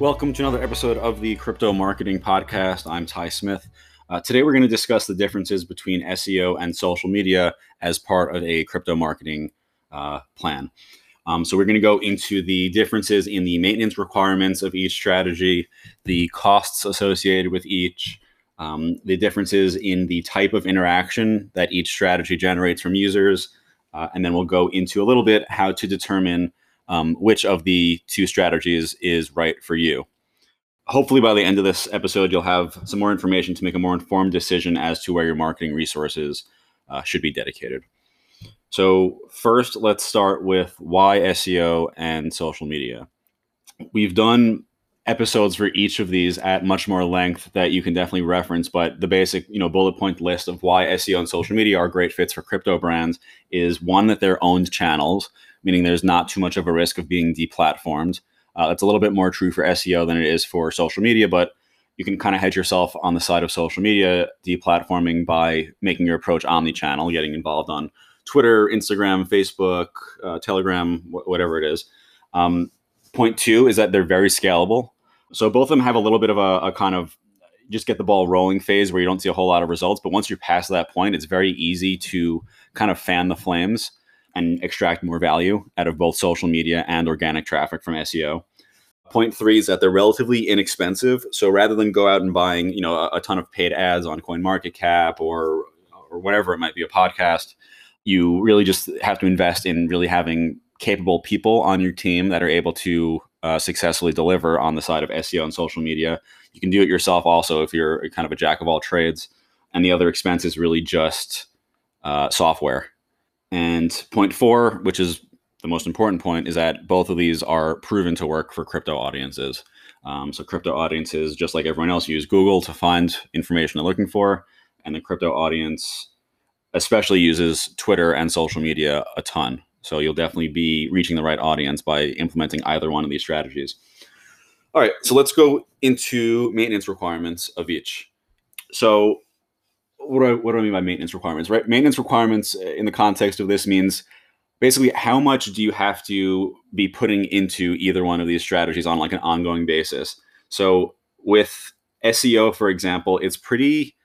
Welcome to another episode of the Crypto Marketing Podcast. I'm Ty Smith. Uh, today, we're going to discuss the differences between SEO and social media as part of a crypto marketing uh, plan. Um, so, we're going to go into the differences in the maintenance requirements of each strategy, the costs associated with each, um, the differences in the type of interaction that each strategy generates from users, uh, and then we'll go into a little bit how to determine um, which of the two strategies is right for you. Hopefully, by the end of this episode, you'll have some more information to make a more informed decision as to where your marketing resources uh, should be dedicated. So, first, let's start with why SEO and social media. We've done episodes for each of these at much more length that you can definitely reference but the basic you know bullet point list of why seo and social media are great fits for crypto brands is one that they're owned channels meaning there's not too much of a risk of being deplatformed. Uh, it's a little bit more true for SEO than it is for social media, but you can kind of hedge yourself on the side of social media deplatforming by making your approach omni-channel, getting involved on Twitter, Instagram, Facebook, uh, Telegram, wh- whatever it is. Um, point two is that they're very scalable. So both of them have a little bit of a, a kind of just get the ball rolling phase where you don't see a whole lot of results. But once you're past that point, it's very easy to kind of fan the flames and extract more value out of both social media and organic traffic from SEO. Point three is that they're relatively inexpensive. So rather than go out and buying, you know, a, a ton of paid ads on CoinMarketCap or or whatever it might be, a podcast, you really just have to invest in really having capable people on your team that are able to uh, successfully deliver on the side of SEO and social media. You can do it yourself also if you're kind of a jack of all trades. And the other expense is really just uh, software and point four, which is the most important point, is that both of these are proven to work for crypto audiences. Um, so, crypto audiences, just like everyone else, use Google to find information they're looking for. And the crypto audience especially uses Twitter and social media a ton. So, you'll definitely be reaching the right audience by implementing either one of these strategies. All right, so let's go into maintenance requirements of each. So, what do I what do I mean by maintenance requirements? Right, maintenance requirements uh, in the context of this means basically how much do you have to be putting into either one of these strategies on like an ongoing basis. So with SEO, for example, it's pretty.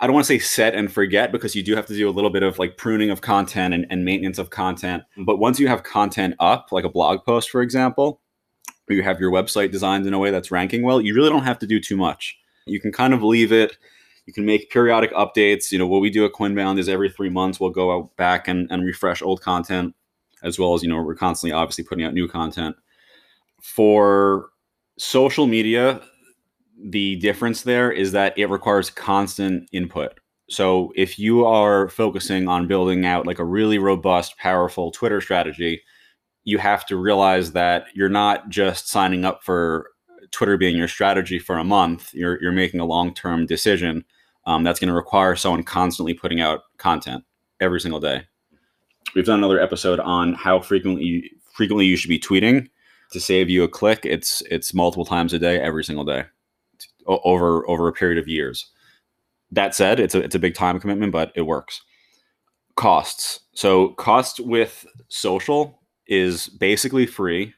I don't want to say set and forget because you do have to do a little bit of like pruning of content and, and maintenance of content. But once you have content up, like a blog post, for example, or you have your website designed in a way that's ranking well, you really don't have to do too much. You can kind of leave it you can make periodic updates. You know, what we do at Coinbound is every three months we'll go out back and, and refresh old content, as well as, you know, we're constantly obviously putting out new content. For social media, the difference there is that it requires constant input. So if you are focusing on building out like a really robust, powerful Twitter strategy, you have to realize that you're not just signing up for Twitter being your strategy for a month. You're you're making a long term decision um, that's going to require someone constantly putting out content every single day. We've done another episode on how frequently frequently you should be tweeting to save you a click. It's it's multiple times a day, every single day, over over a period of years. That said, it's a it's a big time commitment, but it works. Costs. So cost with social is basically free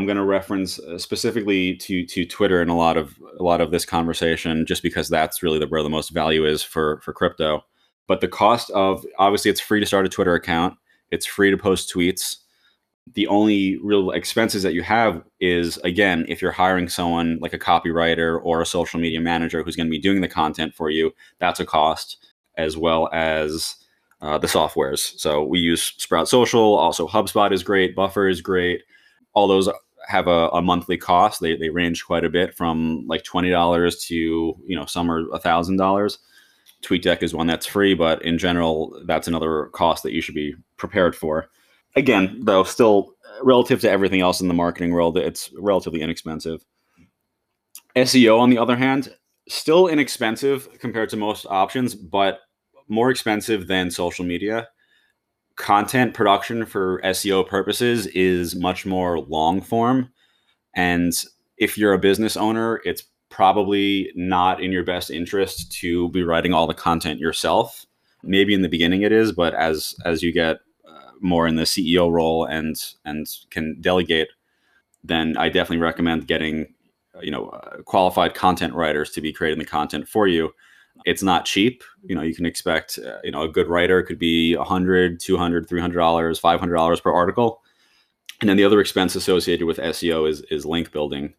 I'm going to reference uh, specifically to to Twitter and a lot of a lot of this conversation, just because that's really the, where the most value is for for crypto. But the cost of obviously it's free to start a Twitter account. It's free to post tweets. The only real expenses that you have is again if you're hiring someone like a copywriter or a social media manager who's going to be doing the content for you, that's a cost as well as uh, the softwares. So we use Sprout Social. Also, HubSpot is great. Buffer is great all those have a, a, monthly cost. They, they range quite a bit from like twenty dollars to you know some are a thousand dollars. TweetDeck is one that's free, but in general, that's another cost that you should be prepared for. Again, though, still uh, relative to everything else in the marketing world, it's relatively inexpensive. SEO, on the other hand, still inexpensive compared to most options, but more expensive than social media content production for SEO purposes is much more long form. And if you're a business owner, it's probably not in your best interest to be writing all the content yourself. Maybe in the beginning it is, but as as you get uh, more in the CEO role and and can delegate, then I definitely recommend getting you know uh, qualified content writers to be creating the content for you it's not cheap. You know you can expect uh, you know a good writer could be 100 200 300 dollars 500 dollars per article. And then the other expense associated with seo is is link building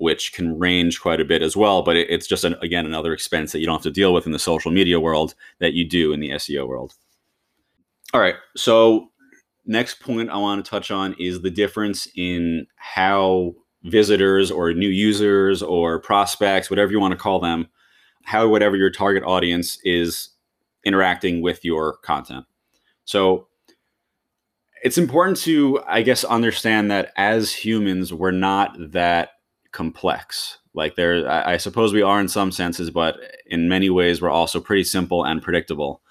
which can range quite a bit as well but it, it's just an, again another expense that you don't have to deal with in the social media world that you do in the seo world. All right so next point i want to touch on is the difference in how visitors or new users or prospects whatever you want to call them how whatever your target audience is interacting with your content. So it's important to, I guess, understand that as humans, we're not that complex. Like there, I suppose we are in some senses, but in many ways, we're also pretty simple and predictable.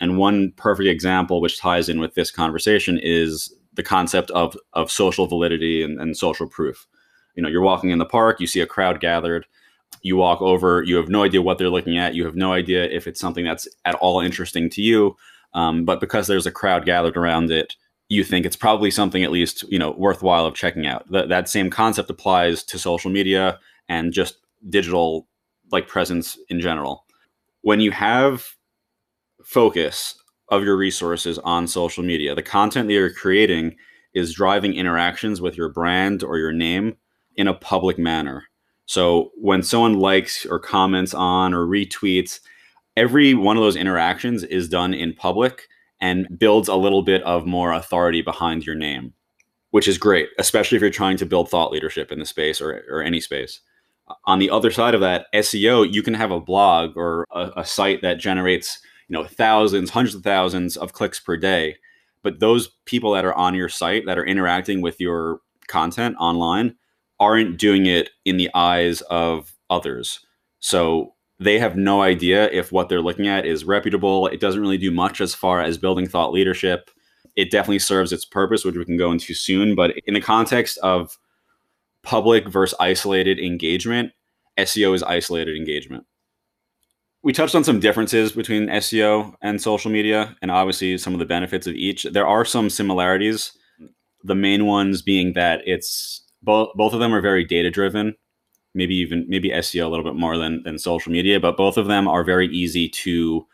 And one perfect example, which ties in with this conversation, is the concept of of social validity and, and social proof. You know, you're walking in the park, you see a crowd gathered you walk over, you have no idea what they're looking at. You have no idea if it's something that's at all interesting to you. Um, but because there's a crowd gathered around it, you think it's probably something at least you know worthwhile of checking out. Th- that same concept applies to social media and just digital like presence in general. When you have focus of your resources on social media, the content that you're creating is driving interactions with your brand or your name in a public manner. So when someone likes or comments on or retweets, every one of those interactions is done in public and builds a little bit of more authority behind your name, which is great, especially if you're trying to build thought leadership in the space or, or any space. On the other side of that, SEO, you can have a blog or a, a site that generates you know thousands, hundreds of thousands of clicks per day. But those people that are on your site that are interacting with your content online, aren't doing it in the eyes of others. So they have no idea if what they're looking at is reputable. It doesn't really do much as far as building thought leadership. It definitely serves its purpose, which we can go into soon. But in the context of public versus isolated engagement, SEO is isolated engagement. We touched on some differences between SEO and social media, and obviously some of the benefits of each. There are some similarities. The main ones being that it's both both of them are very data driven maybe even maybe seo a little bit more than than social media but both of them are very easy to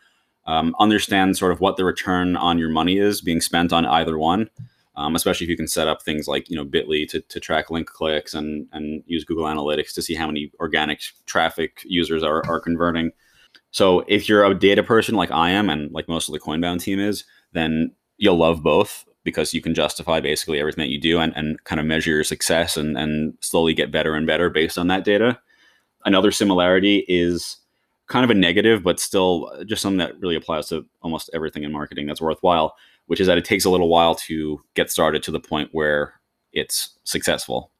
um, understand sort of what the return on your money is being spent on either one um, especially if you can set up things like you know bitly to, to track link clicks and and use google analytics to see how many organic traffic users are, are converting. So if you're a data person like i am and like most of the coinbound team is then you'll love both because you can justify basically everything that you do and, and kind of measure your success and, and slowly get better and better based on that data. Another similarity is kind of a negative, but still just something that really applies to almost everything in marketing that's worthwhile, which is that it takes a little while to get started to the point where it's successful.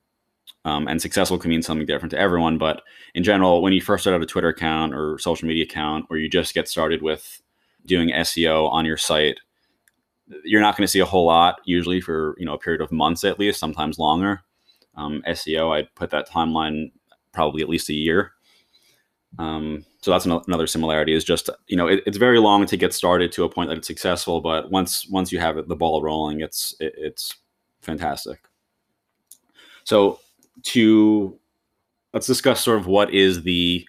Um, and successful can mean something different to everyone, but in general, when you first start out a Twitter account or social media account, or you just get started with doing SEO on your site, you're not going to see a whole lot usually for you know a period of months at least, sometimes longer. Um, SEO, I'd put that timeline probably at least a year. Um, so that's another similarity is just you know it, it's very long to get started to a point that it's successful, but once once you have the ball rolling, it's it, it's fantastic. So to let's discuss sort of what is the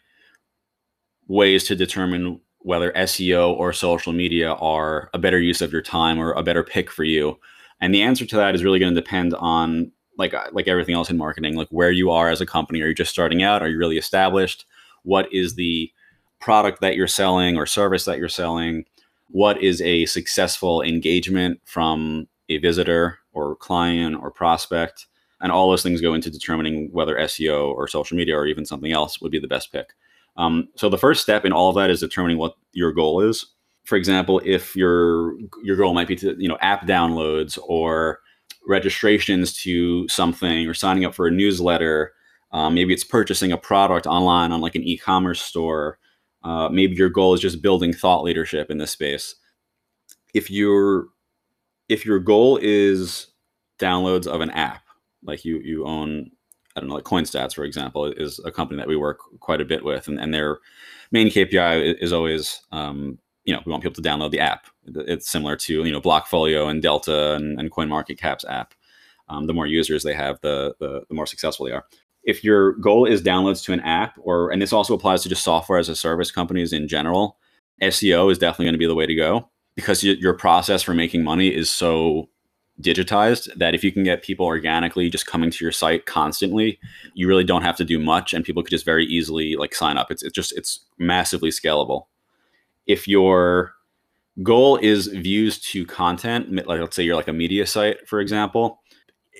ways to determine whether SEO or social media are a better use of your time or a better pick for you. And the answer to that is really going to depend on like uh, like everything else in marketing, like where you are as a company. Are you just starting out? Are you really established? What is the product that you're selling or service that you're selling? What is a successful engagement from a visitor or client or prospect? And all those things go into determining whether SEO or social media or even something else would be the best pick. Um, so the first step in all of that is determining what your goal is. For example, if your your goal might be to you know app downloads or registrations to something or signing up for a newsletter, um, maybe it's purchasing a product online on like an e-commerce store. Uh, maybe your goal is just building thought leadership in this space. If your if your goal is downloads of an app, like you you own I don't know, like CoinStats, for example, is a company that we work quite a bit with, and, and their main KPI is always, um, you know, we want people to download the app. It's similar to you know Blockfolio and Delta and, and CoinMarketCap's app. Um, the more users they have, the, the, the more successful they are. if your goal is downloads to an app, or and this also applies to just software as a service companies in general, SEO is definitely going to be the way to go because your process for making money is so digitized that if you can get people organically just coming to your site constantly, you really don't have to do much and people could just very easily like sign up. It's it's just it's massively scalable. If your goal is views to content, like let's say you're like a media site, for example,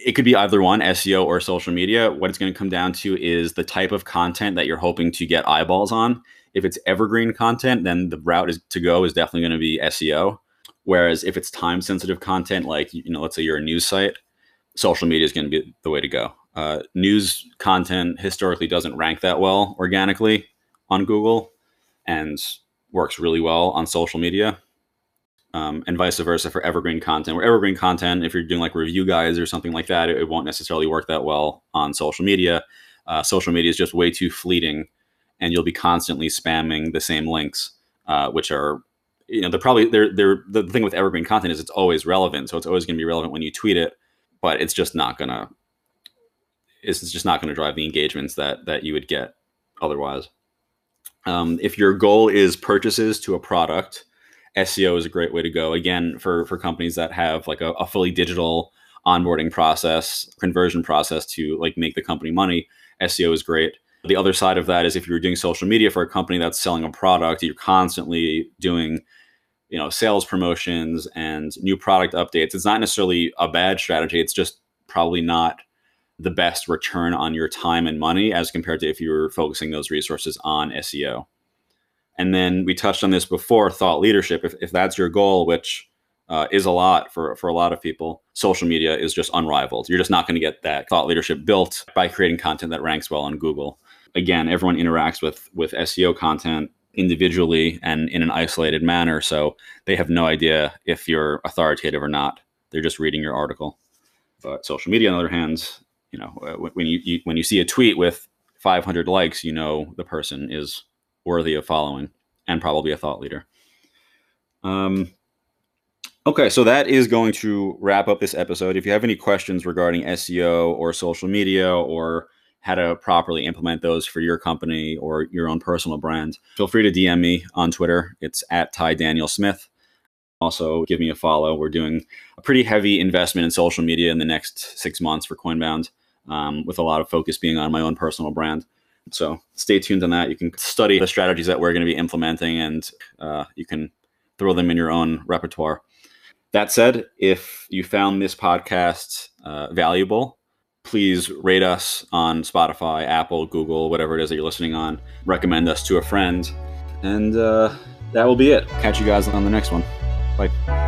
it could be either one, SEO or social media. What it's going to come down to is the type of content that you're hoping to get eyeballs on. If it's evergreen content, then the route is to go is definitely going to be SEO Whereas if it's time sensitive content, like you know, let's say you're a news site, social media is going to be the way to go. Uh, news content historically doesn't rank that well organically on Google, and works really well on social media. Um, and vice versa for evergreen content. Where evergreen content, if you're doing like review guides or something like that, it, it won't necessarily work that well on social media. Uh, social media is just way too fleeting, and you'll be constantly spamming the same links, uh, which are you know, they're probably they're they're the thing with evergreen content is it's always relevant, so it's always going to be relevant when you tweet it, but it's just not gonna it's just not going to drive the engagements that that you would get otherwise. Um, if your goal is purchases to a product, SEO is a great way to go. Again, for for companies that have like a, a fully digital onboarding process, conversion process to like make the company money, SEO is great. The other side of that is if you're doing social media for a company that's selling a product, you're constantly doing you know sales promotions and new product updates it's not necessarily a bad strategy it's just probably not the best return on your time and money as compared to if you were focusing those resources on seo and then we touched on this before thought leadership if, if that's your goal which uh, is a lot for, for a lot of people social media is just unrivaled. You're just not going to get that thought leadership built by creating content that ranks well on google. Again everyone interacts with with seo content individually and in an isolated manner. So they have no idea if you're authoritative or not. They're just reading your article. But social media, on the other hand, you know, uh, when you, you when you see a tweet with 500 likes, you know the person is worthy of following and probably a thought leader. Um, okay, so that is going to wrap up this episode. If you have any questions regarding SEO or social media or how to properly implement those for your company or your own personal brand, feel free to DM me on Twitter. It's at Ty Daniel Smith. Also, give me a follow. We're doing a pretty heavy investment in social media in the next six months for Coinbound, um, with a lot of focus being on my own personal brand. So stay tuned on that. You can study the strategies that we're going to be implementing and uh, you can throw them in your own repertoire. That said, if you found this podcast uh, valuable, please rate us on Spotify, Apple, Google, whatever it is that you're listening on. Recommend us to a friend. And uh, that will be it. Catch you guys on the next one. Bye.